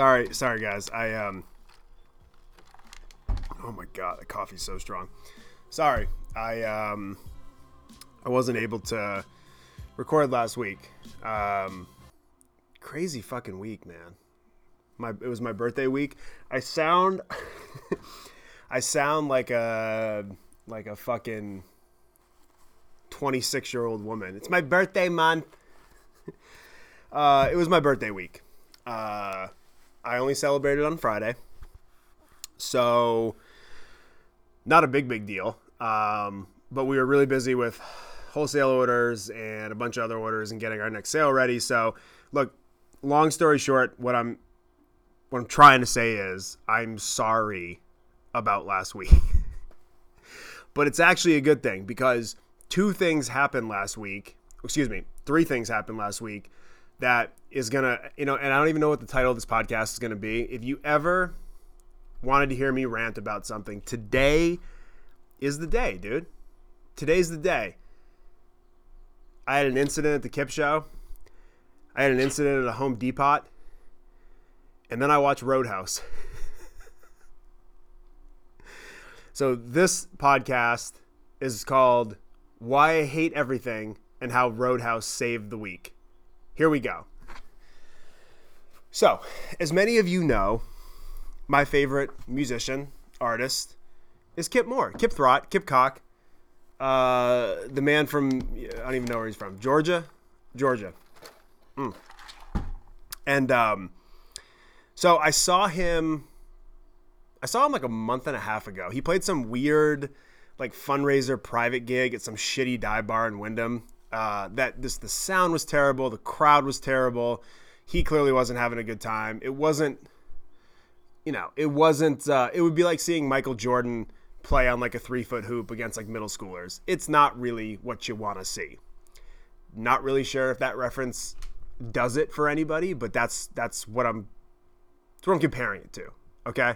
Sorry, sorry guys. I um. Oh my god, the coffee's so strong. Sorry, I um, I wasn't able to record last week. Um, crazy fucking week, man. My it was my birthday week. I sound, I sound like a like a fucking twenty six year old woman. It's my birthday month. Uh, it was my birthday week. Uh, I only celebrated on Friday, so not a big big deal. Um, but we were really busy with wholesale orders and a bunch of other orders and getting our next sale ready. So, look, long story short, what I'm what I'm trying to say is I'm sorry about last week. but it's actually a good thing because two things happened last week. Excuse me, three things happened last week that is gonna, you know, and I don't even know what the title of this podcast is gonna be. If you ever wanted to hear me rant about something, today is the day, dude. Today's the day. I had an incident at the Kip show. I had an incident at a Home Depot. And then I watched Roadhouse. so this podcast is called Why I Hate Everything and How Roadhouse Saved the Week. Here we go. So, as many of you know, my favorite musician, artist, is Kip Moore. Kip Throt, Kip Cock. Uh, the man from, I don't even know where he's from. Georgia? Georgia. Mm. And um, so I saw him, I saw him like a month and a half ago. He played some weird, like fundraiser private gig at some shitty dive bar in Windham. Uh, that this the sound was terrible, the crowd was terrible. He clearly wasn't having a good time. It wasn't, you know, it wasn't. Uh, it would be like seeing Michael Jordan play on like a three foot hoop against like middle schoolers. It's not really what you want to see. Not really sure if that reference does it for anybody, but that's that's what I'm that's what I'm comparing it to. Okay.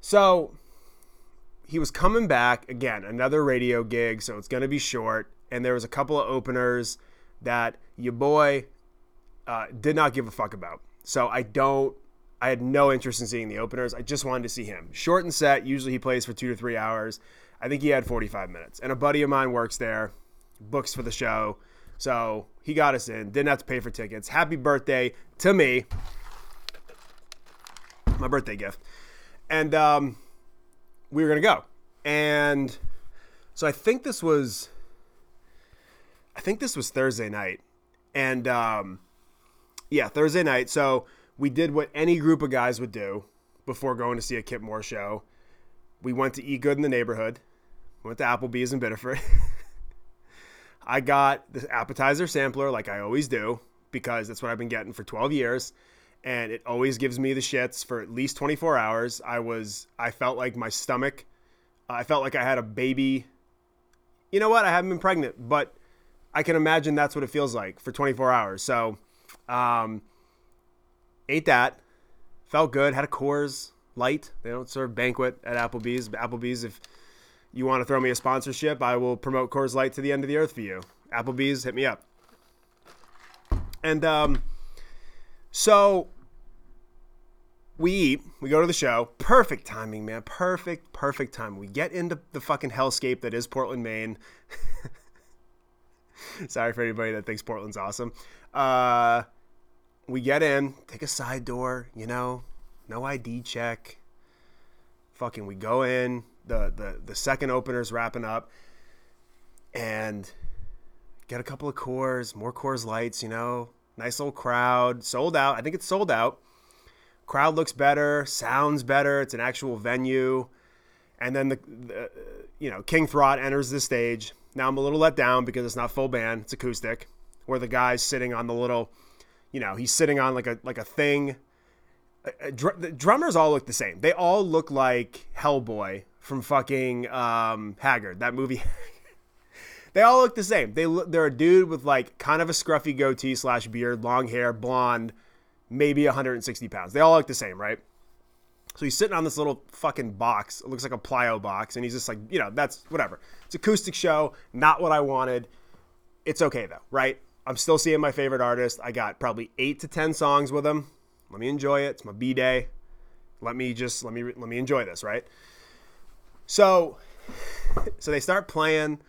So he was coming back again, another radio gig, so it's gonna be short and there was a couple of openers that your boy uh, did not give a fuck about. So I don't. I had no interest in seeing the openers. I just wanted to see him. Short and set. Usually he plays for two to three hours. I think he had 45 minutes. And a buddy of mine works there, books for the show. So he got us in. Didn't have to pay for tickets. Happy birthday to me. My birthday gift. And um, we were going to go. And so I think this was I think this was Thursday night, and um, yeah, Thursday night. So we did what any group of guys would do before going to see a Kip Moore show. We went to eat good in the neighborhood. Went to Applebee's in Biddeford. I got the appetizer sampler like I always do because that's what I've been getting for 12 years and it always gives me the shits for at least 24 hours. I was I felt like my stomach I felt like I had a baby. You know what? I haven't been pregnant, but I can imagine that's what it feels like for 24 hours. So, um, ate that, felt good, had a Coors Light. They don't serve banquet at Applebee's. Applebee's, if you want to throw me a sponsorship, I will promote Coors Light to the end of the earth for you. Applebee's, hit me up. And um, so we eat, we go to the show. Perfect timing, man. Perfect, perfect time. We get into the fucking hellscape that is Portland, Maine. Sorry for anybody that thinks Portland's awesome. Uh, we get in, take a side door, you know, no ID check. Fucking, we go in. The the the second opener's wrapping up, and get a couple of Coors, more Coors Lights, you know, nice little crowd, sold out. I think it's sold out. Crowd looks better, sounds better. It's an actual venue, and then the, the you know King Throt enters the stage now I'm a little let down because it's not full band; it's acoustic. Where the guy's sitting on the little, you know, he's sitting on like a like a thing. Dr- the drummers all look the same. They all look like Hellboy from fucking um, Haggard, that movie. they all look the same. They look, they're a dude with like kind of a scruffy goatee slash beard, long hair, blonde, maybe 160 pounds. They all look the same, right? So he's sitting on this little fucking box. It looks like a plyo box, and he's just like, you know, that's whatever. It's acoustic show, not what I wanted. It's okay though, right? I'm still seeing my favorite artist. I got probably eight to ten songs with him. Let me enjoy it. It's my B day. Let me just let me let me enjoy this, right? So, so they start playing.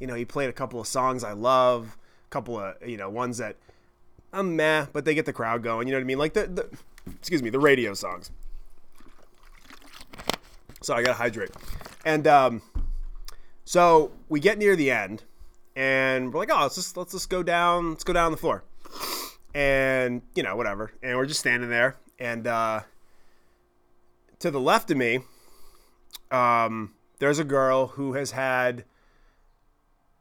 You know, he played a couple of songs I love, a couple of you know ones that I'm meh, but they get the crowd going. You know what I mean? Like the, the excuse me, the radio songs. So I gotta hydrate, and um, so we get near the end, and we're like, oh, let's just let's just go down, let's go down the floor, and you know whatever, and we're just standing there, and uh, to the left of me, um, there's a girl who has had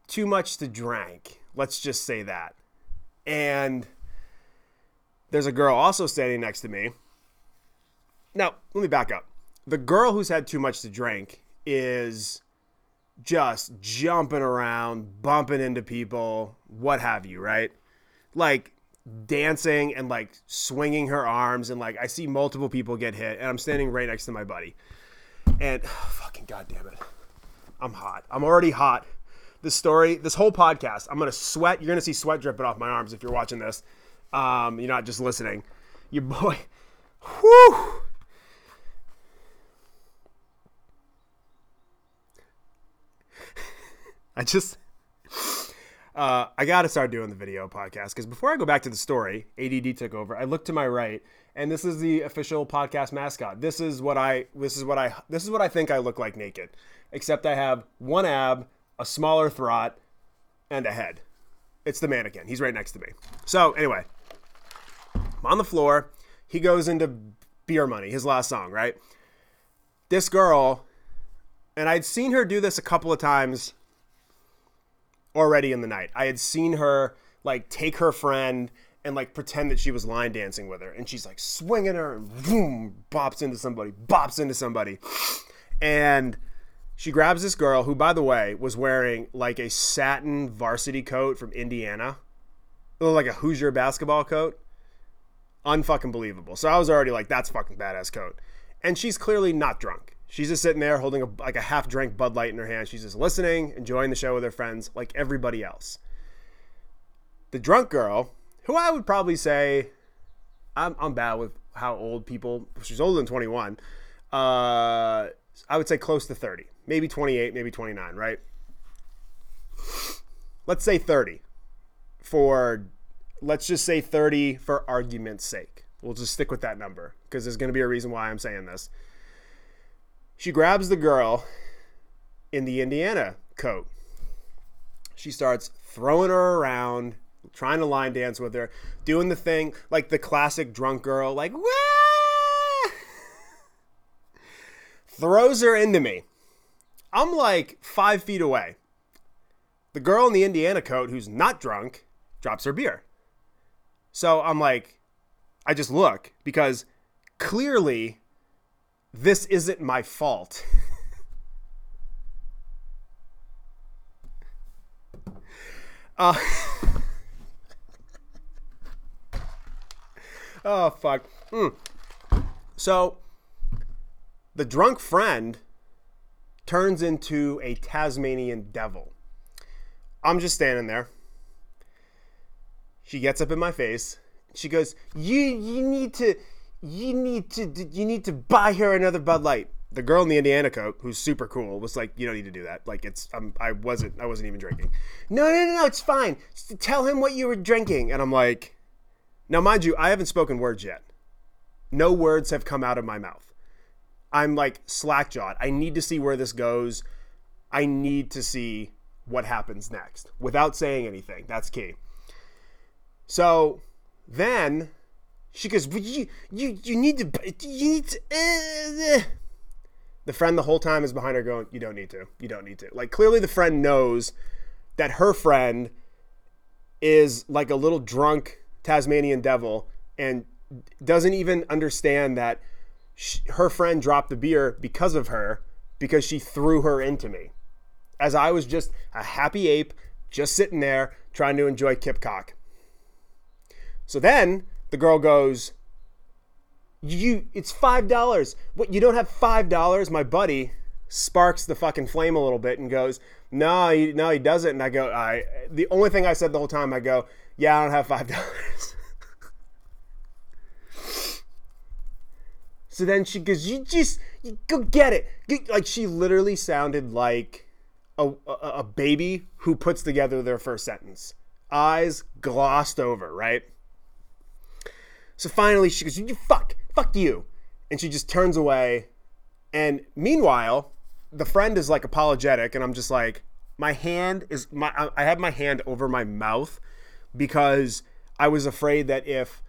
too much to drink. Let's just say that, and there's a girl also standing next to me. Now, let me back up. The girl who's had too much to drink is just jumping around, bumping into people, what have you, right? Like dancing and like swinging her arms and like I see multiple people get hit and I'm standing right next to my buddy. And oh, fucking goddamn it. I'm hot. I'm already hot. This story, this whole podcast, I'm gonna sweat. You're gonna see sweat dripping off my arms if you're watching this. Um, you're not just listening. Your boy, whew. I just, uh, I got to start doing the video podcast because before I go back to the story, ADD took over. I look to my right, and this is the official podcast mascot. This is what I, this is what I, this is what I think I look like naked, except I have one ab, a smaller throat, and a head. It's the mannequin. He's right next to me. So anyway, I'm on the floor. He goes into Beer Money, his last song, right? This girl, and I'd seen her do this a couple of times already in the night. I had seen her like take her friend and like pretend that she was line dancing with her, and she's like swinging her and boom, bops into somebody, bops into somebody, and she grabs this girl who, by the way, was wearing like a satin varsity coat from Indiana, like a Hoosier basketball coat unfucking believable. So I was already like, that's fucking badass coat. And she's clearly not drunk. She's just sitting there holding a, like a half drank Bud Light in her hand. She's just listening, enjoying the show with her friends, like everybody else. The drunk girl, who I would probably say, I'm, I'm bad with how old people. She's older than 21. Uh, I would say close to 30, maybe 28, maybe 29, right? Let's say 30 for let's just say 30 for argument's sake. We'll just stick with that number because there's going to be a reason why I'm saying this. She grabs the girl in the Indiana coat. She starts throwing her around, trying to line dance with her, doing the thing like the classic drunk girl, like, throws her into me. I'm like five feet away. The girl in the Indiana coat, who's not drunk, drops her beer. So I'm like, I just look because clearly this isn't my fault. uh, oh, fuck. Mm. So the drunk friend turns into a Tasmanian devil. I'm just standing there. She gets up in my face. She goes, "You you need to you need to you need to buy her another Bud Light." The girl in the Indiana coat, who's super cool, was like, "You don't need to do that. Like, it's I'm, I wasn't I wasn't even drinking." No, no, no, no, it's fine. Just tell him what you were drinking. And I'm like, now, mind you, I haven't spoken words yet. No words have come out of my mouth. I'm like slack jawed. I need to see where this goes. I need to see what happens next without saying anything. That's key. So then she goes, but you, you, you need to, you need to. Uh, the friend the whole time is behind her going, you don't need to, you don't need to. Like clearly the friend knows that her friend is like a little drunk Tasmanian devil and doesn't even understand that she, her friend dropped the beer because of her because she threw her into me. As I was just a happy ape, just sitting there trying to enjoy Kipcock. So then the girl goes, "You, it's five dollars. What? You don't have five dollars?" My buddy sparks the fucking flame a little bit and goes, "No, he, no, he doesn't." And I go, "I." The only thing I said the whole time, I go, Yeah, I don't have five dollars. so then she goes, "You just you go get it." Like she literally sounded like a, a a baby who puts together their first sentence. Eyes glossed over, right? So finally, she goes, "You fuck, fuck you," and she just turns away. And meanwhile, the friend is like apologetic, and I'm just like, my hand is my I have my hand over my mouth because I was afraid that if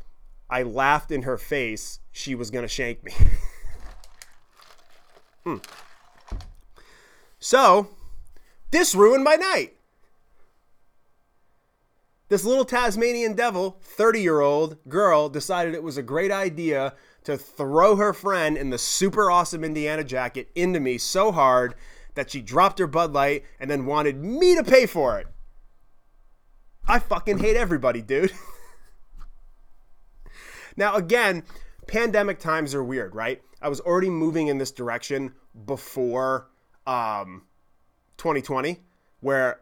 I laughed in her face, she was gonna shank me. Hmm. So, this ruined my night. This little Tasmanian devil, 30 year old girl, decided it was a great idea to throw her friend in the super awesome Indiana jacket into me so hard that she dropped her Bud Light and then wanted me to pay for it. I fucking hate everybody, dude. now, again, pandemic times are weird, right? I was already moving in this direction before um, 2020, where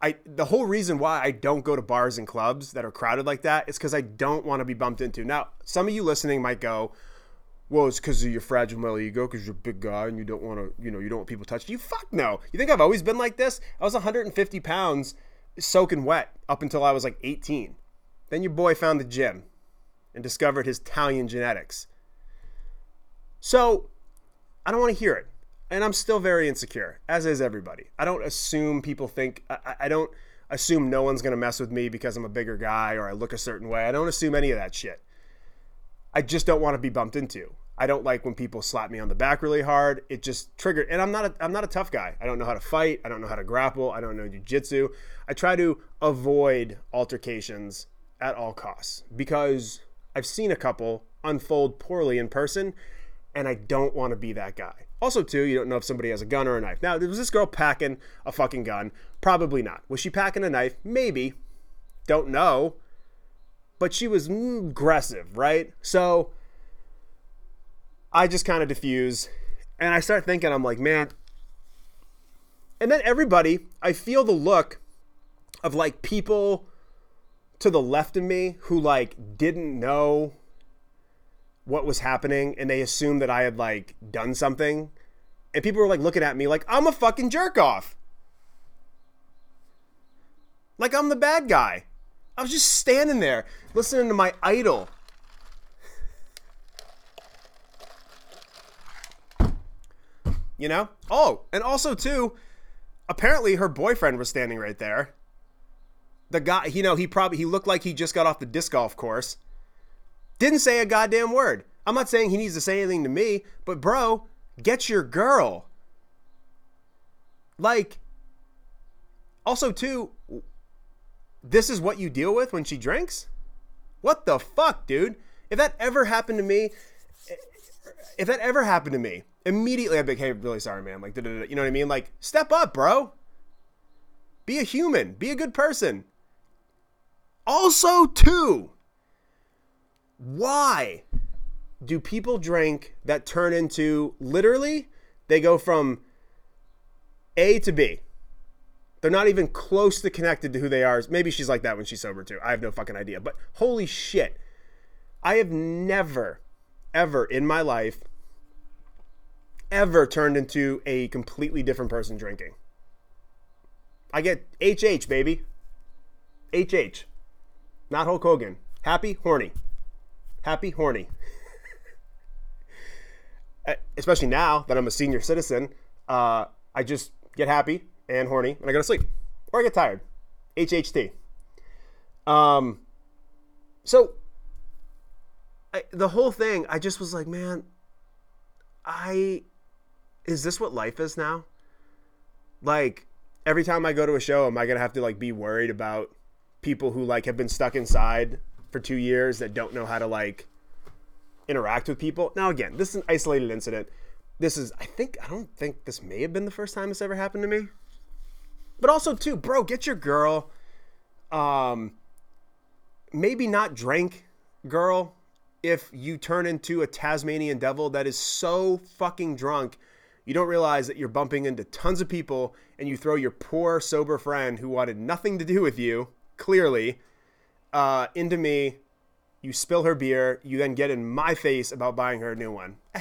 I the whole reason why I don't go to bars and clubs that are crowded like that is because I don't want to be bumped into. Now, some of you listening might go, "Well, it's because of your fragile male ego, because you're a big guy and you don't want to, you know, you don't want people touching you." Fuck no. You think I've always been like this? I was 150 pounds, soaking wet up until I was like 18. Then your boy found the gym and discovered his Italian genetics. So I don't want to hear it. And I'm still very insecure, as is everybody. I don't assume people think, I, I don't assume no one's going to mess with me because I'm a bigger guy or I look a certain way. I don't assume any of that shit. I just don't want to be bumped into. I don't like when people slap me on the back really hard. It just triggered. And I'm not a, I'm not a tough guy. I don't know how to fight. I don't know how to grapple. I don't know jujitsu. I try to avoid altercations at all costs because I've seen a couple unfold poorly in person and I don't want to be that guy. Also, too, you don't know if somebody has a gun or a knife. Now, was this girl packing a fucking gun? Probably not. Was she packing a knife? Maybe. Don't know. But she was aggressive, right? So I just kind of diffuse and I start thinking, I'm like, man. And then everybody, I feel the look of like people to the left of me who like didn't know what was happening and they assumed that I had like done something. And people were like looking at me like I'm a fucking jerk off. Like I'm the bad guy. I was just standing there listening to my idol. You know? Oh, and also too, apparently her boyfriend was standing right there. The guy, you know, he probably he looked like he just got off the disc golf course didn't say a goddamn word. I'm not saying he needs to say anything to me, but bro, get your girl. Like, also, too, this is what you deal with when she drinks? What the fuck, dude? If that ever happened to me, if that ever happened to me, immediately I'd be like, hey, really sorry, man. Like, you know what I mean? Like, step up, bro. Be a human. Be a good person. Also, too, why do people drink that turn into literally they go from A to B? They're not even close to connected to who they are. Maybe she's like that when she's sober too. I have no fucking idea. But holy shit. I have never, ever in my life, ever turned into a completely different person drinking. I get HH, baby. HH. Not Hulk Hogan. Happy, horny happy, horny. Especially now that I'm a senior citizen, uh, I just get happy and horny and I go to sleep or I get tired. HHT. Um, so I, the whole thing, I just was like, man, I is this what life is now? Like every time I go to a show, am I gonna have to like be worried about people who like have been stuck inside for two years that don't know how to like interact with people. Now, again, this is an isolated incident. This is, I think, I don't think this may have been the first time this ever happened to me. But also, too, bro, get your girl. Um, maybe not drink, girl, if you turn into a Tasmanian devil that is so fucking drunk, you don't realize that you're bumping into tons of people and you throw your poor sober friend who wanted nothing to do with you, clearly, uh, into me. You spill her beer. You then get in my face about buying her a new one. Eh.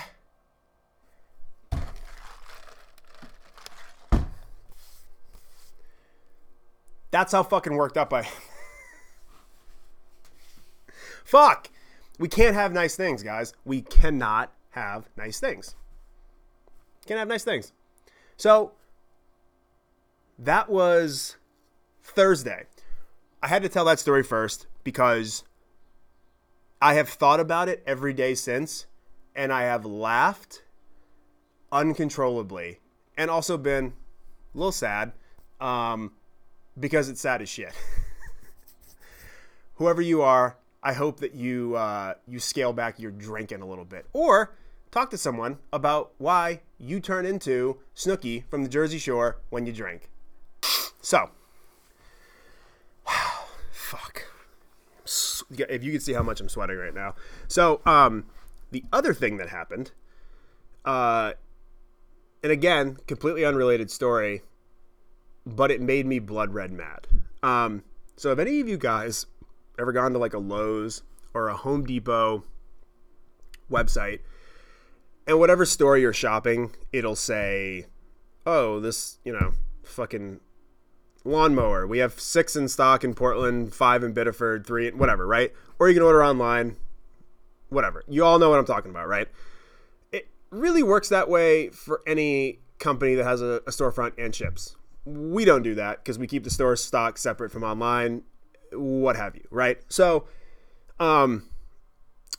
That's how fucking worked up I am. Fuck. We can't have nice things, guys. We cannot have nice things. Can't have nice things. So that was Thursday. I had to tell that story first because I have thought about it every day since and I have laughed uncontrollably and also been a little sad um, because it's sad as shit. Whoever you are, I hope that you uh, you scale back your drinking a little bit, or talk to someone about why you turn into Snooki from the Jersey Shore when you drink. So, fuck. If you can see how much I'm sweating right now. So, um, the other thing that happened, uh, and again, completely unrelated story, but it made me blood red mad. Um, so, if any of you guys ever gone to like a Lowe's or a Home Depot website, and whatever store you're shopping, it'll say, "Oh, this, you know, fucking lawnmower. We have six in stock in Portland, five in Biddeford, three, whatever, right? Or you can order online, whatever. You all know what I'm talking about, right? It really works that way for any company that has a, a storefront and ships. We don't do that because we keep the store stock separate from online, what have you, right? So, um,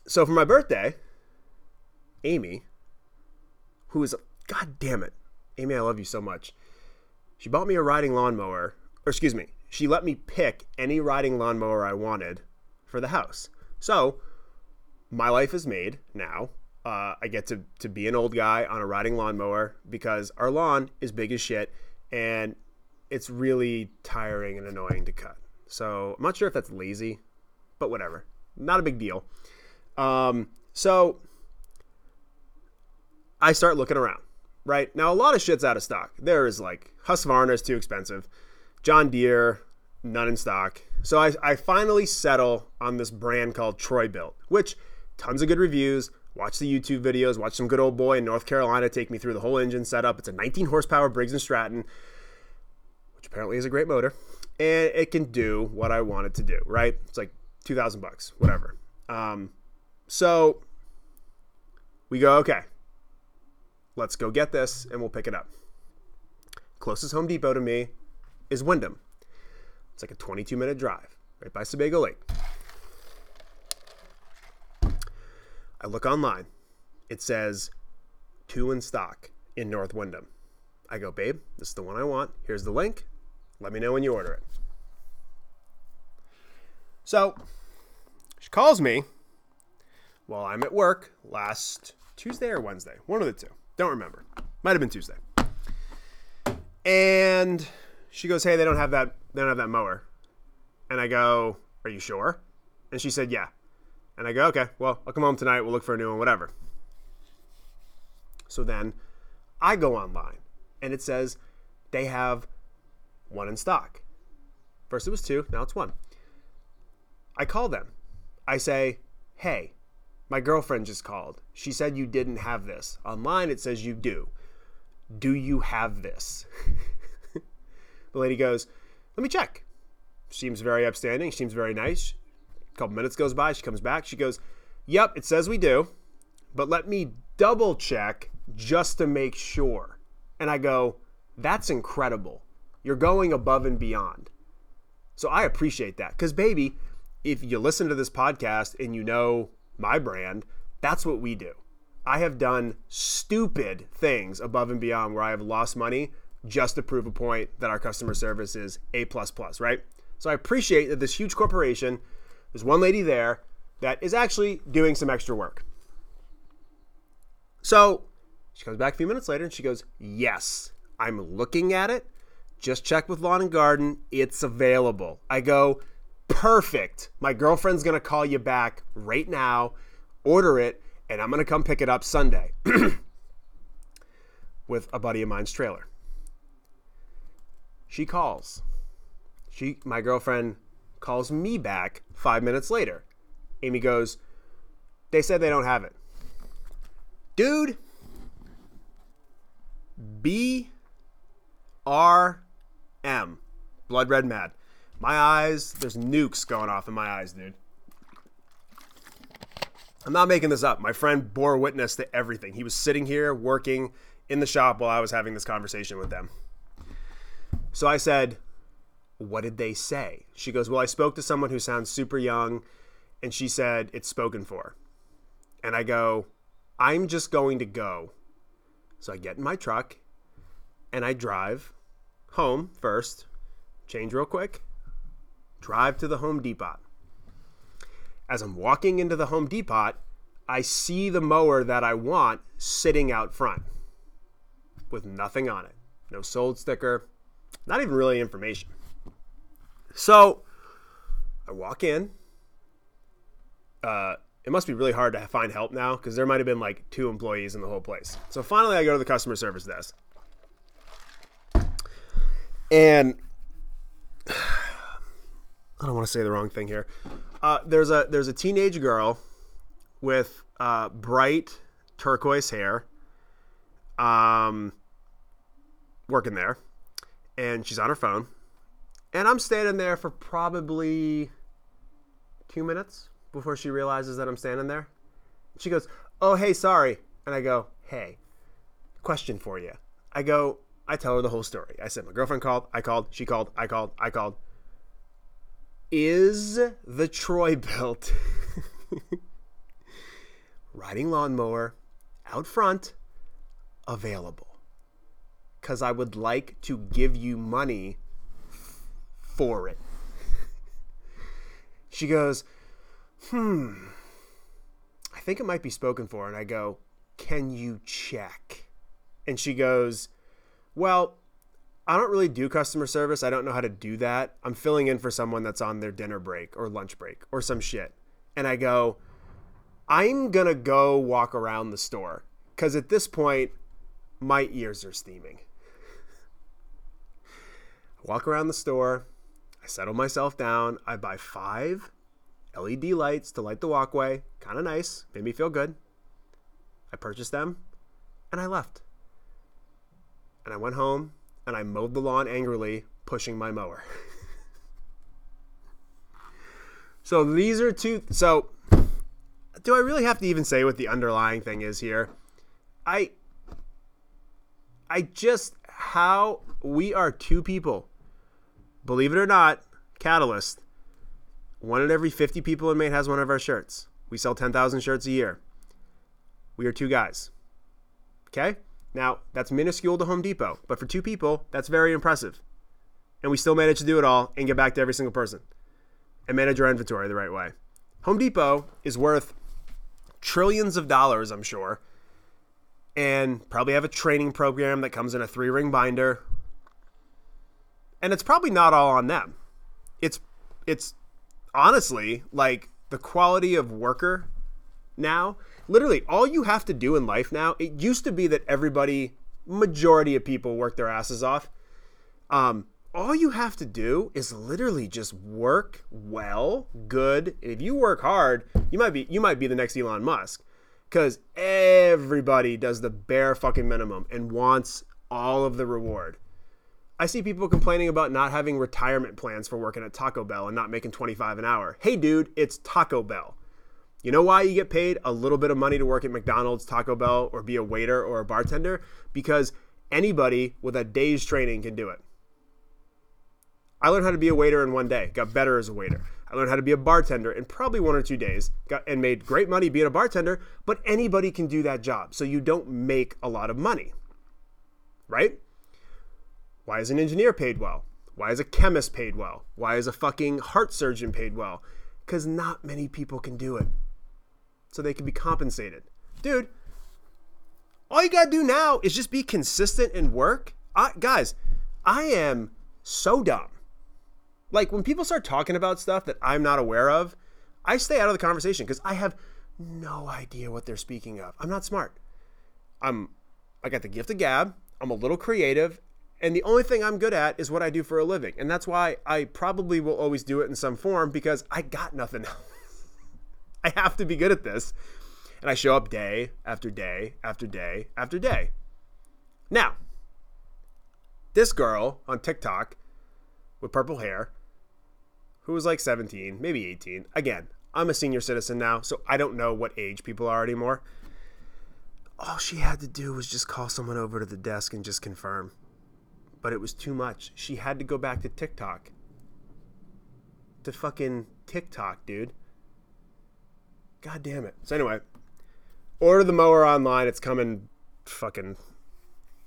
so for my birthday, Amy, who is, god damn it, Amy, I love you so much. She bought me a riding lawnmower, or excuse me, she let me pick any riding lawnmower I wanted for the house. So, my life is made now. Uh, I get to, to be an old guy on a riding lawnmower because our lawn is big as shit and it's really tiring and annoying to cut. So, I'm not sure if that's lazy, but whatever. Not a big deal. Um, so, I start looking around right? Now, a lot of shit's out of stock. There is like Husqvarna is too expensive, John Deere, none in stock. So I, I finally settle on this brand called Troy-Bilt, which tons of good reviews. Watch the YouTube videos, watch some good old boy in North Carolina take me through the whole engine setup. It's a 19 horsepower Briggs and Stratton, which apparently is a great motor, and it can do what I want it to do. Right? It's like 2,000 bucks, whatever. Um, so we go, okay, Let's go get this and we'll pick it up. Closest Home Depot to me is Windham. It's like a 22 minute drive right by Sebago Lake. I look online. It says two in stock in North Windham. I go, babe, this is the one I want. Here's the link. Let me know when you order it. So she calls me while I'm at work last Tuesday or Wednesday, one of the two. Don't remember. Might have been Tuesday. And she goes, "Hey, they don't have that. They don't have that mower." And I go, "Are you sure?" And she said, "Yeah." And I go, "Okay, well, I'll come home tonight. We'll look for a new one, whatever." So then I go online and it says they have one in stock. First it was two, now it's one. I call them. I say, "Hey, my girlfriend just called. She said you didn't have this. Online it says you do. Do you have this? the lady goes, Let me check. Seems very upstanding. Seems very nice. A couple minutes goes by. She comes back. She goes, Yep, it says we do. But let me double check just to make sure. And I go, That's incredible. You're going above and beyond. So I appreciate that. Because, baby, if you listen to this podcast and you know my brand, that's what we do. I have done stupid things above and beyond where I have lost money just to prove a point that our customer service is A plus plus, right? So I appreciate that this huge corporation, there's one lady there that is actually doing some extra work. So she comes back a few minutes later and she goes, Yes, I'm looking at it. Just check with Lawn and Garden. It's available. I go, perfect. My girlfriend's going to call you back right now, order it, and I'm going to come pick it up Sunday with a buddy of mine's trailer. She calls. She my girlfriend calls me back five minutes later. Amy goes, They said they don't have it. Dude, B R M. Blood red mad. My eyes, there's nukes going off in my eyes, dude. I'm not making this up. My friend bore witness to everything. He was sitting here working in the shop while I was having this conversation with them. So I said, What did they say? She goes, Well, I spoke to someone who sounds super young, and she said it's spoken for. And I go, I'm just going to go. So I get in my truck and I drive home first, change real quick, drive to the Home Depot. As I'm walking into the Home Depot, I see the mower that I want sitting out front with nothing on it. No sold sticker, not even really information. So I walk in. Uh, it must be really hard to find help now because there might have been like two employees in the whole place. So finally, I go to the customer service desk. And I don't want to say the wrong thing here. Uh, there's a there's a teenage girl with uh, bright turquoise hair, um, working there, and she's on her phone, and I'm standing there for probably two minutes before she realizes that I'm standing there. She goes, "Oh, hey, sorry," and I go, "Hey, question for you." I go, I tell her the whole story. I said, my girlfriend called, I called, she called, I called, I called. Is the Troy-Bilt riding lawnmower out front available? Because I would like to give you money for it. she goes, hmm, I think it might be spoken for. And I go, can you check? And she goes, well, I don't really do customer service. I don't know how to do that. I'm filling in for someone that's on their dinner break or lunch break or some shit. And I go, I'm going to go walk around the store because at this point, my ears are steaming. Walk around the store. I settle myself down. I buy five LED lights to light the walkway. Kind of nice. Made me feel good. I purchased them and I left and I went home and I mowed the lawn angrily, pushing my mower. so these are two. So, do I really have to even say what the underlying thing is here? I, I just how we are two people. Believe it or not, Catalyst. One in every 50 people in Maine has one of our shirts. We sell 10,000 shirts a year. We are two guys. Okay? Now, that's minuscule to Home Depot, but for two people, that's very impressive. And we still manage to do it all and get back to every single person and manage our inventory the right way. Home Depot is worth trillions of dollars, I'm sure, and probably have a training program that comes in a three ring binder. And it's probably not all on them. It's it's honestly like the quality of worker now literally all you have to do in life now it used to be that everybody majority of people work their asses off. Um, all you have to do is literally just work well good. If you work hard you might be you might be the next elon musk because everybody does the bare fucking minimum and wants all of the reward i see people complaining about not having retirement plans for working at taco bell and not making 25 an hour hey dude it's taco bell you know why you get paid a little bit of money to work at McDonald's, Taco Bell, or be a waiter or a bartender? Because anybody with a day's training can do it. I learned how to be a waiter in one day, got better as a waiter. I learned how to be a bartender in probably one or two days, got and made great money being a bartender, but anybody can do that job. So you don't make a lot of money. Right? Why is an engineer paid well? Why is a chemist paid well? Why is a fucking heart surgeon paid well? Because not many people can do it so they can be compensated. Dude, all you gotta do now is just be consistent and work. I, guys, I am so dumb. Like when people start talking about stuff that I'm not aware of, I stay out of the conversation because I have no idea what they're speaking of. I'm not smart. I'm I got the gift of gab. I'm a little creative And the only thing I'm good at is what I do for a living. And that's why I probably will always do it in some form because I got nothing else. I have to be good at this. And I show up day after day after day after day. Now, this girl on TikTok with purple hair, who was like 17, maybe 18. Again, I'm a senior citizen now, so I don't know what age people are anymore. All she had to do was just call someone over to the desk and just confirm but it was too much. She had to go back to TikTok. To fucking TikTok, dude. God damn it. So anyway, order the mower online. It's coming fucking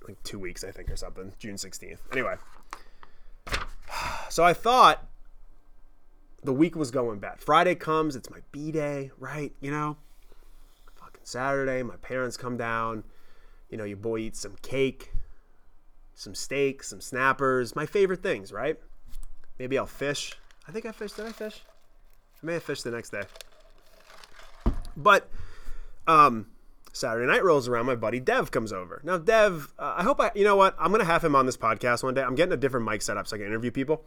like two weeks, I think, or something. June 16th. Anyway. So I thought the week was going bad. Friday comes, it's my B day, right? You know? Fucking Saturday, my parents come down. You know, your boy eats some cake some steak, some snappers, my favorite things, right? Maybe I'll fish. I think I fished. Did I fish? I may have fished the next day. But um, Saturday night rolls around. My buddy Dev comes over. Now, Dev, uh, I hope I, you know what? I'm going to have him on this podcast one day. I'm getting a different mic setup so I can interview people.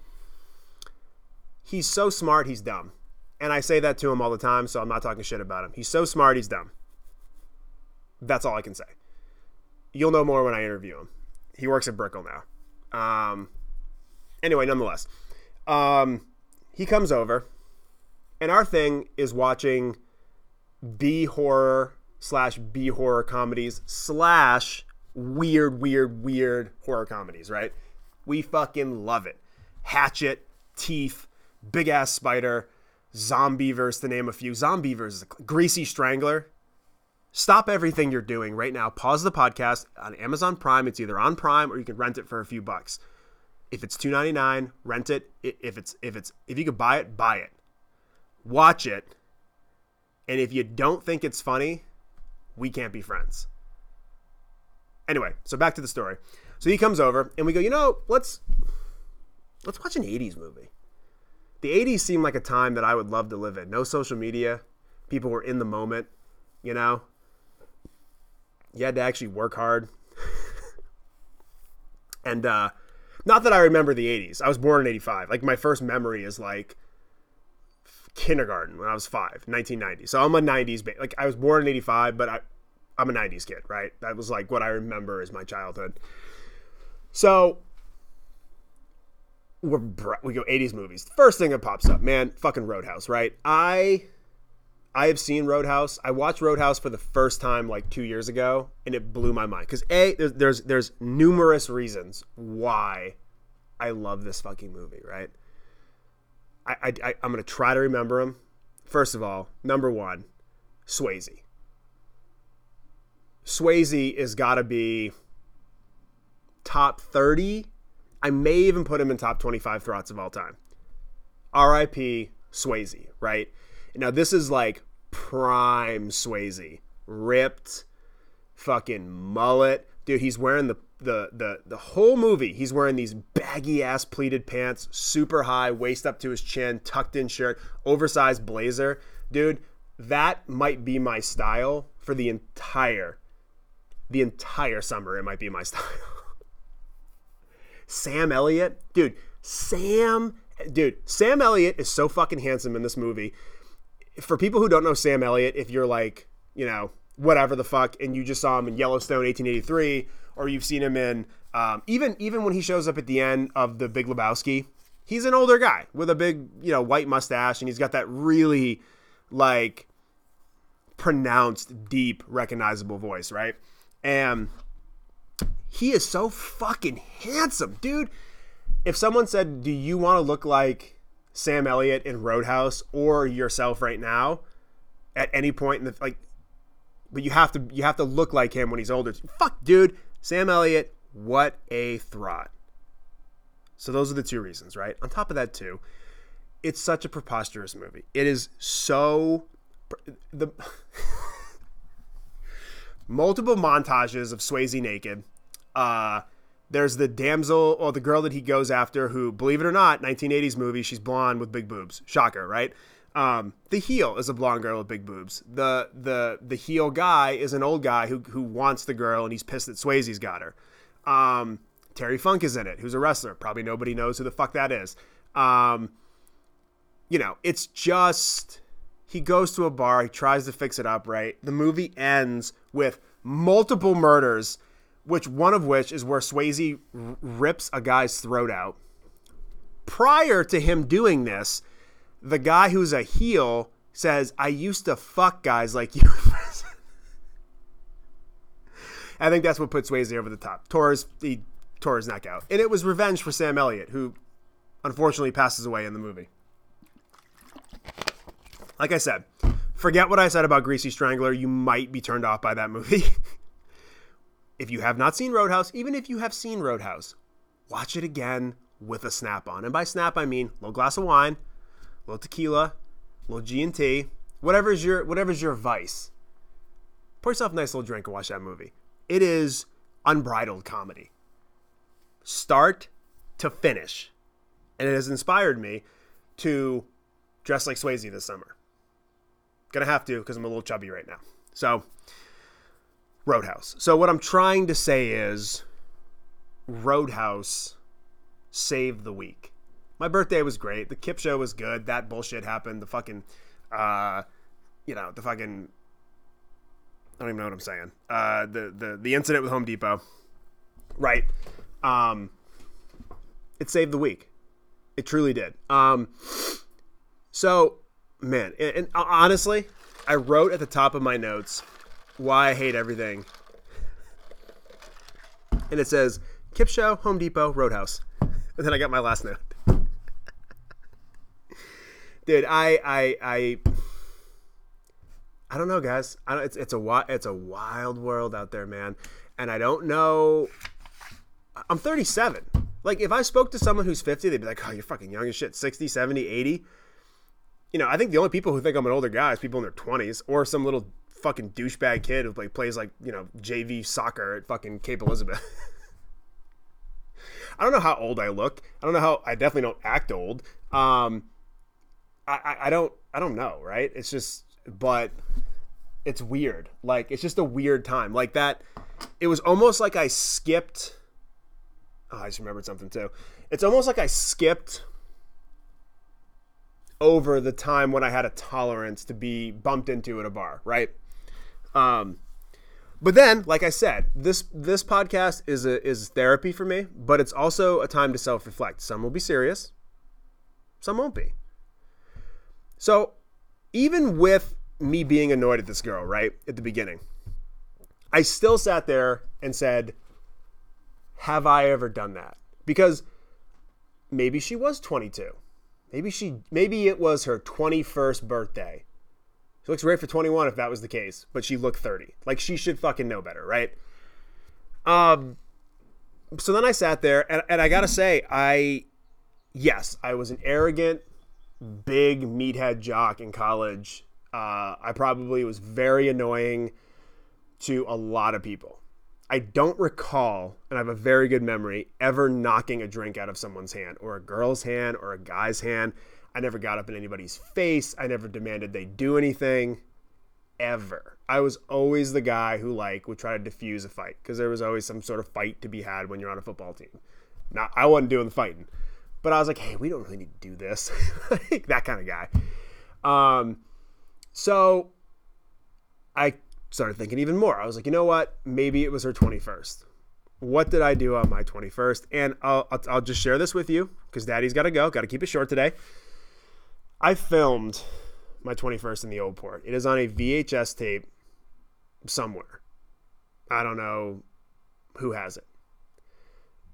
He's so smart, he's dumb. And I say that to him all the time, so I'm not talking shit about him. He's so smart, he's dumb. That's all I can say. You'll know more when I interview him he works at Brickell now. Um, anyway, nonetheless, um, he comes over, and our thing is watching B horror slash B horror comedies slash weird, weird, weird horror comedies. Right? We fucking love it. Hatchet, Teeth, Big Ass Spider, Zombeavers, to name a few. A Greasy Strangler. Stop everything you're doing right now. Pause the podcast on Amazon Prime. It's either on Prime or you can rent it for a few bucks. If it's two ninety nine, rent it. If it's if it's if you could buy it, buy it. Watch it. And if you don't think it's funny, we can't be friends. Anyway, so back to the story. So he comes over and we go, you know, let's let's watch an 80s movie. The 80s seemed like a time that I would love to live in. No social media. People were in the moment, you know? You had to actually work hard. and uh, not that I remember the 80s. I was born in 85. Like my first memory is like kindergarten when I was 5, 1990. So I'm a 90s ba- like I was born in 85, but I I'm a 90s kid, right? That was like what I remember as my childhood. So we're we go 80s movies. First thing that pops up, man, fucking Roadhouse, right? I I have seen Roadhouse. I watched Roadhouse for the first time like two years ago, and it blew my mind. Because a there's, there's there's numerous reasons why I love this fucking movie. Right? I, I, I I'm gonna try to remember them. First of all, number one, Swayze. Swayze is got to be top 30. I may even put him in top 25 throats of all time. R.I.P. Swayze, right? Now this is like prime Swayze, ripped, fucking mullet, dude. He's wearing the the the the whole movie. He's wearing these baggy ass pleated pants, super high, waist up to his chin, tucked in shirt, oversized blazer, dude. That might be my style for the entire the entire summer. It might be my style. Sam Elliott, dude. Sam, dude. Sam Elliott is so fucking handsome in this movie for people who don't know Sam Elliott, if you're like, you know, whatever the fuck, and you just saw him in Yellowstone 1883, or you've seen him in um, even even when he shows up at the end of the Big Lebowski, he's an older guy with a big you know white mustache, and he's got that really like pronounced, deep, recognizable voice, right? And he is so fucking handsome, dude. If someone said, "Do you want to look like Sam Elliott in Roadhouse or yourself right now at any point in the like but you have to you have to look like him when he's older. Fuck dude, Sam Elliott, what a throt. So those are the two reasons, right? On top of that too, it's such a preposterous movie. It is so the multiple montages of Swayze naked. Uh there's the damsel or the girl that he goes after who, believe it or not, 1980s movie, she's blonde with big boobs. Shocker, right? Um, the heel is a blonde girl with big boobs. The the the heel guy is an old guy who who wants the girl and he's pissed that Swayze's got her. Um, Terry Funk is in it, who's a wrestler. Probably nobody knows who the fuck that is. Um, you know, it's just he goes to a bar, he tries to fix it up, right? The movie ends with multiple murders, which one of which is where Swayze rips a guy's throat out. Prior to him doing this, the guy who's a heel says, I used to fuck guys like you. I think that's what put Swayze over the top. Torres, he tore his neck out. And it was revenge for Sam Elliott, who unfortunately passes away in the movie. Like I said, forget what I said about Greasy Strangler. You might be turned off by that movie. if you have not seen Roadhouse, even if you have seen Roadhouse, watch it again with a snap on. And by snap, I mean a little glass of wine, a little tequila, little G and T, whatever's your whatever's your vice. Pour yourself a nice little drink and watch that movie. It is unbridled comedy, start to finish, and it has inspired me to dress like Swayze this summer. Gonna have to because I'm a little chubby right now. So, Roadhouse. So, what I'm trying to say is Roadhouse saved the week. My birthday was great. The Kip show was good. That bullshit happened. The fucking, uh, you know, the fucking. I don't even know what I'm saying. Uh, the the the incident with Home Depot, right? Um, it saved the week. It truly did. Um, so man, and, and honestly, I wrote at the top of my notes why I hate everything, and it says Kip Show, Home Depot, Roadhouse, and then I got my last note. Dude, I I I I don't know, guys. I don't, it's it's a it's a wild world out there, man, and I don't know. I'm 37. Like, if I spoke to someone who's 50, they'd be like, oh, you're fucking young as shit. 60, 70, 80 you know, I think the only people who think I'm an older guy is people in their 20s or some little fucking douchebag kid who like plays like, you know, JV soccer at fucking Cape Elizabeth. I don't know how old I look. I don't know how I definitely don't act old. Um I, I, I don't I don't know, right? It's just but it's weird. Like it's just a weird time. Like that it was almost like I skipped oh, I just remembered something too. It's almost like I skipped over the time when I had a tolerance to be bumped into at a bar, right? Um, but then, like I said, this this podcast is a, is therapy for me, but it's also a time to self reflect. Some will be serious, some won't be. So, even with me being annoyed at this girl, right at the beginning, I still sat there and said, "Have I ever done that?" Because maybe she was 22 Maybe she maybe it was her 21st birthday. She looks great for 21 if that was the case, but she looked 30. Like she should fucking know better, right? Um so then I sat there and, and I gotta say, I yes, I was an arrogant, big meathead jock in college. Uh, I probably was very annoying to a lot of people. I don't recall, and I have a very good memory, ever knocking a drink out of someone's hand or a girl's hand or a guy's hand. I never got up in anybody's face. I never demanded they do anything ever. I was always the guy who like would try to defuse a fight because there was always some sort of fight to be had when you're on a football team. Now I wasn't doing the fighting, but I was like, hey, we don't really need to do this. that kind of guy. Um, so I started thinking even more. I was like, you know what? Maybe it was her 21st. What did I do on my 21st? And I'll, I'll, I'll just share this with you because daddy's got to go. Got to keep it short today. I filmed my 21st in the old port. It is on a VHS tape somewhere. I don't know who has it.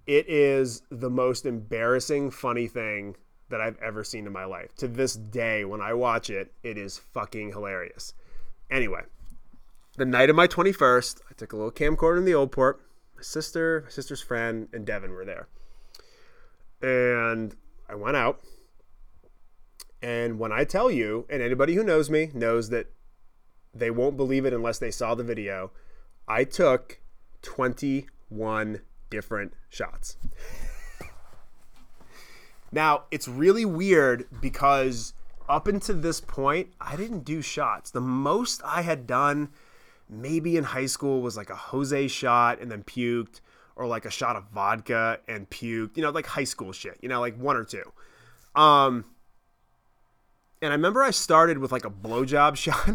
It is the most embarrassing, funny thing that I've ever seen in my life. To this day, when I watch it, it is fucking hilarious. Anyway, the night of my 21st, I took a little camcorder in the old port. My sister, my sister's friend, and Devin were there. And I went out. And when I tell you, and anybody who knows me knows that they won't believe it unless they saw the video, I took 21 different shots. now, it's really weird because up until this point, I didn't do shots. The most I had done maybe in high school was like a Jose shot and then puked, or like a shot of vodka and puked, you know, like high school shit, you know, like one or two. Um, and I remember I started with like a blowjob shot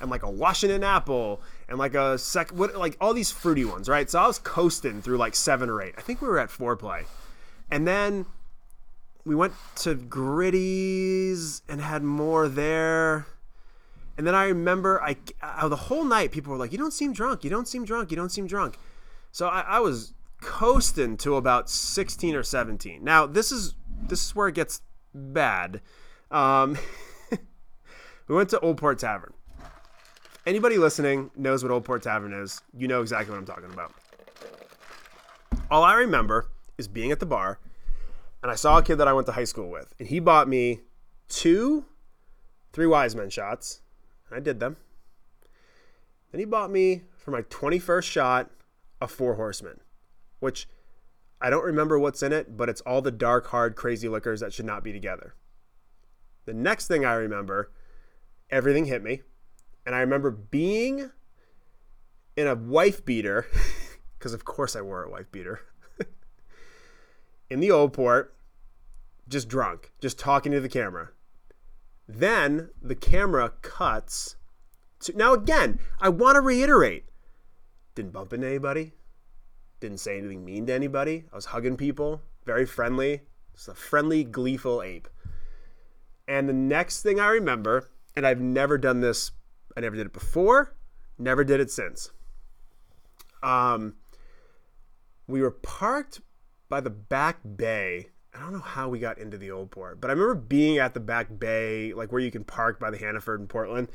and like a Washington apple and like a sec, what, like all these fruity ones, right? So I was coasting through like seven or eight. I think we were at foreplay. And then we went to Gritty's and had more there. And then I remember I, I, the whole night people were like, "You don't seem drunk. You don't seem drunk. You don't seem drunk." So I, I was coasting to about 16 or 17. Now this is this is where it gets bad. Um, we went to Old Port Tavern. Anybody listening knows what Old Port Tavern is. You know exactly what I'm talking about. All I remember is being at the bar, and I saw a kid that I went to high school with, and he bought me two three wise men shots. and I did them. Then he bought me for my 21st shot a four horsemen, which I don't remember what's in it, but it's all the dark, hard, crazy liquors that should not be together. The next thing I remember, everything hit me. And I remember being in a wife beater, because of course I wore a wife beater, in the old port, just drunk, just talking to the camera. Then the camera cuts to. Now, again, I want to reiterate didn't bump into anybody, didn't say anything mean to anybody. I was hugging people, very friendly. Just a friendly, gleeful ape. And the next thing I remember, and I've never done this, I never did it before, never did it since. Um, we were parked by the back bay. I don't know how we got into the old port, but I remember being at the back bay, like where you can park by the Hannaford in Portland.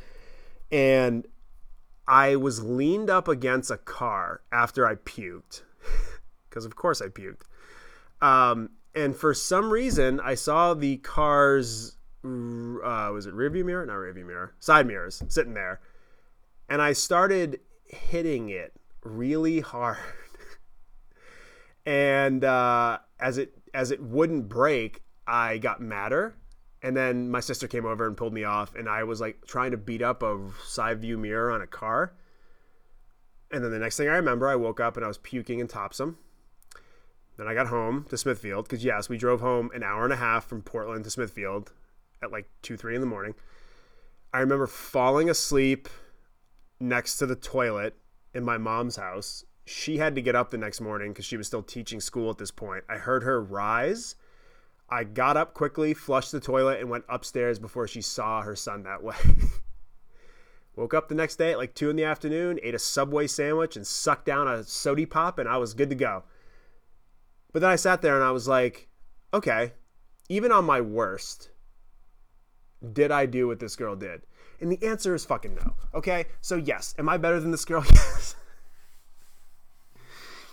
And I was leaned up against a car after I puked, because of course I puked. Um, and for some reason, I saw the car's uh, was it rearview mirror? Not rearview mirror, side mirrors sitting there, and I started hitting it really hard. and uh, as it as it wouldn't break, I got madder. And then my sister came over and pulled me off, and I was like trying to beat up a side view mirror on a car. And then the next thing I remember, I woke up and I was puking in Topsham. Then I got home to Smithfield because yes, we drove home an hour and a half from Portland to Smithfield at like two, three in the morning. I remember falling asleep next to the toilet in my mom's house. She had to get up the next morning because she was still teaching school at this point. I heard her rise. I got up quickly, flushed the toilet, and went upstairs before she saw her son that way. Woke up the next day at like two in the afternoon, ate a Subway sandwich, and sucked down a sody pop, and I was good to go. But then I sat there and I was like, okay, even on my worst, did I do what this girl did? And the answer is fucking no. Okay? So, yes. Am I better than this girl? Yes.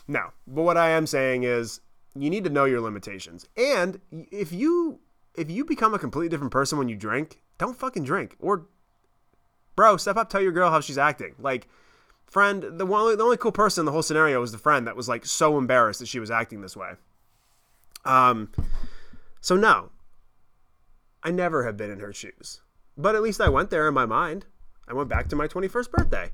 no. But what I am saying is you need to know your limitations. And if you if you become a completely different person when you drink, don't fucking drink. Or bro, step up, tell your girl how she's acting. Like friend, the one the only cool person in the whole scenario was the friend that was like so embarrassed that she was acting this way. Um so no, I never have been in her shoes. But at least I went there in my mind. I went back to my 21st birthday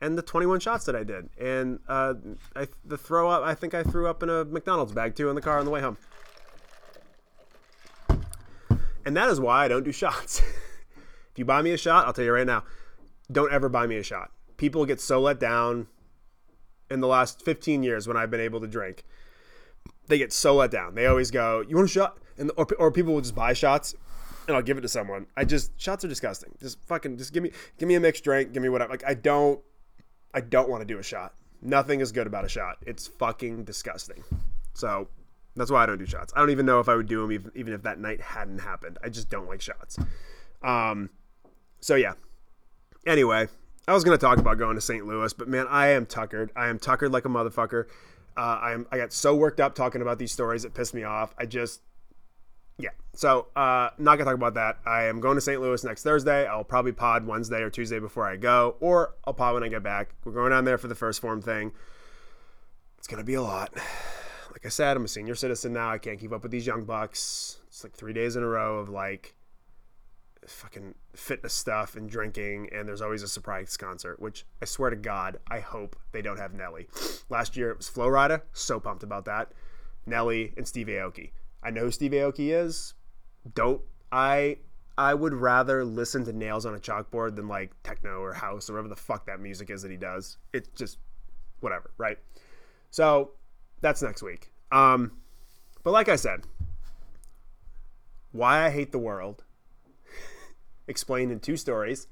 and the 21 shots that I did. And uh, I, the throw up, I think I threw up in a McDonald's bag too in the car on the way home. And that is why I don't do shots. if you buy me a shot, I'll tell you right now, don't ever buy me a shot. People get so let down in the last 15 years when I've been able to drink. They get so let down. They always go, "You want a shot?" And or, or people will just buy shots and I'll give it to someone. I just shots are disgusting. Just fucking just give me give me a mixed drink, give me whatever. Like I don't I don't want to do a shot. Nothing is good about a shot. It's fucking disgusting. So that's why I don't do shots. I don't even know if I would do them even, even if that night hadn't happened. I just don't like shots. Um, so yeah. Anyway, I was gonna talk about going to St. Louis, but man, I am tuckered. I am tuckered like a motherfucker. Uh, I am. I got so worked up talking about these stories it pissed me off. I just yeah. So, uh, not gonna talk about that. I am going to St. Louis next Thursday. I'll probably pod Wednesday or Tuesday before I go, or I'll pod when I get back. We're going down there for the 1st Phorm thing. It's gonna be a lot. Like I said, I'm a senior citizen now. I can't keep up with these young bucks. It's like three days in a row of like fucking fitness stuff and drinking, and there's always a surprise concert. Which I swear to God, I hope they don't have Nelly. Last year it was Flo Rida. So pumped about that. Nelly and Steve Aoki. I know Steve Aoki is. Don't I? I would rather listen to nails on a chalkboard than like techno or house or whatever the fuck that music is that he does. It's just whatever, right? So that's next week. Um, but like I said, why I hate the world, explained in two stories,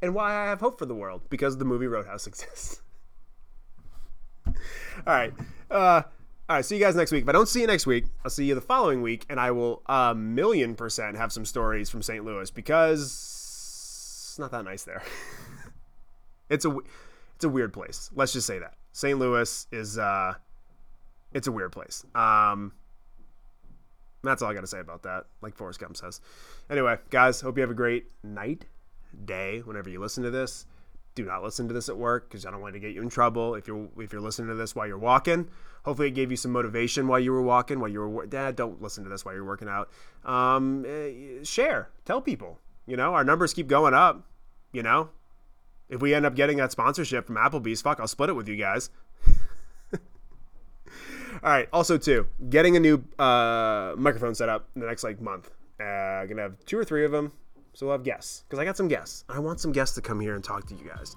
and why I have hope for the world because the movie Roadhouse exists. all right. Uh, all right, see you guys next week. If I don't see you next week, I'll see you the following week, and I will a million percent have some stories from St. Louis because it's not that nice there. it's a it's a weird place. Let's just say that St. Louis is uh, it's a weird place. Um, that's all I got to say about that. Like Forrest Gump says. Anyway, guys, hope you have a great night, day, whenever you listen to this do not listen to this at work because I don't want to get you in trouble. If you're if you're listening to this while you're walking, hopefully it gave you some motivation while you were walking. While you were dad, don't listen to this while you're working out. Um, eh, share, tell people. You know, our numbers keep going up. You know, if we end up getting that sponsorship from Applebee's, fuck, I'll split it with you guys. All right. Also, too, getting a new uh, microphone set up in the next like month. Uh, gonna have two or three of them so we'll have guests because I got some guests. I want some guests to come here and talk to you guys.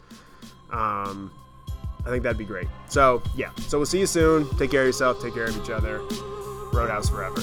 Um, I think that'd be great. So yeah. So we'll see you soon. Take care of yourself. Take care of each other. Roadhouse forever.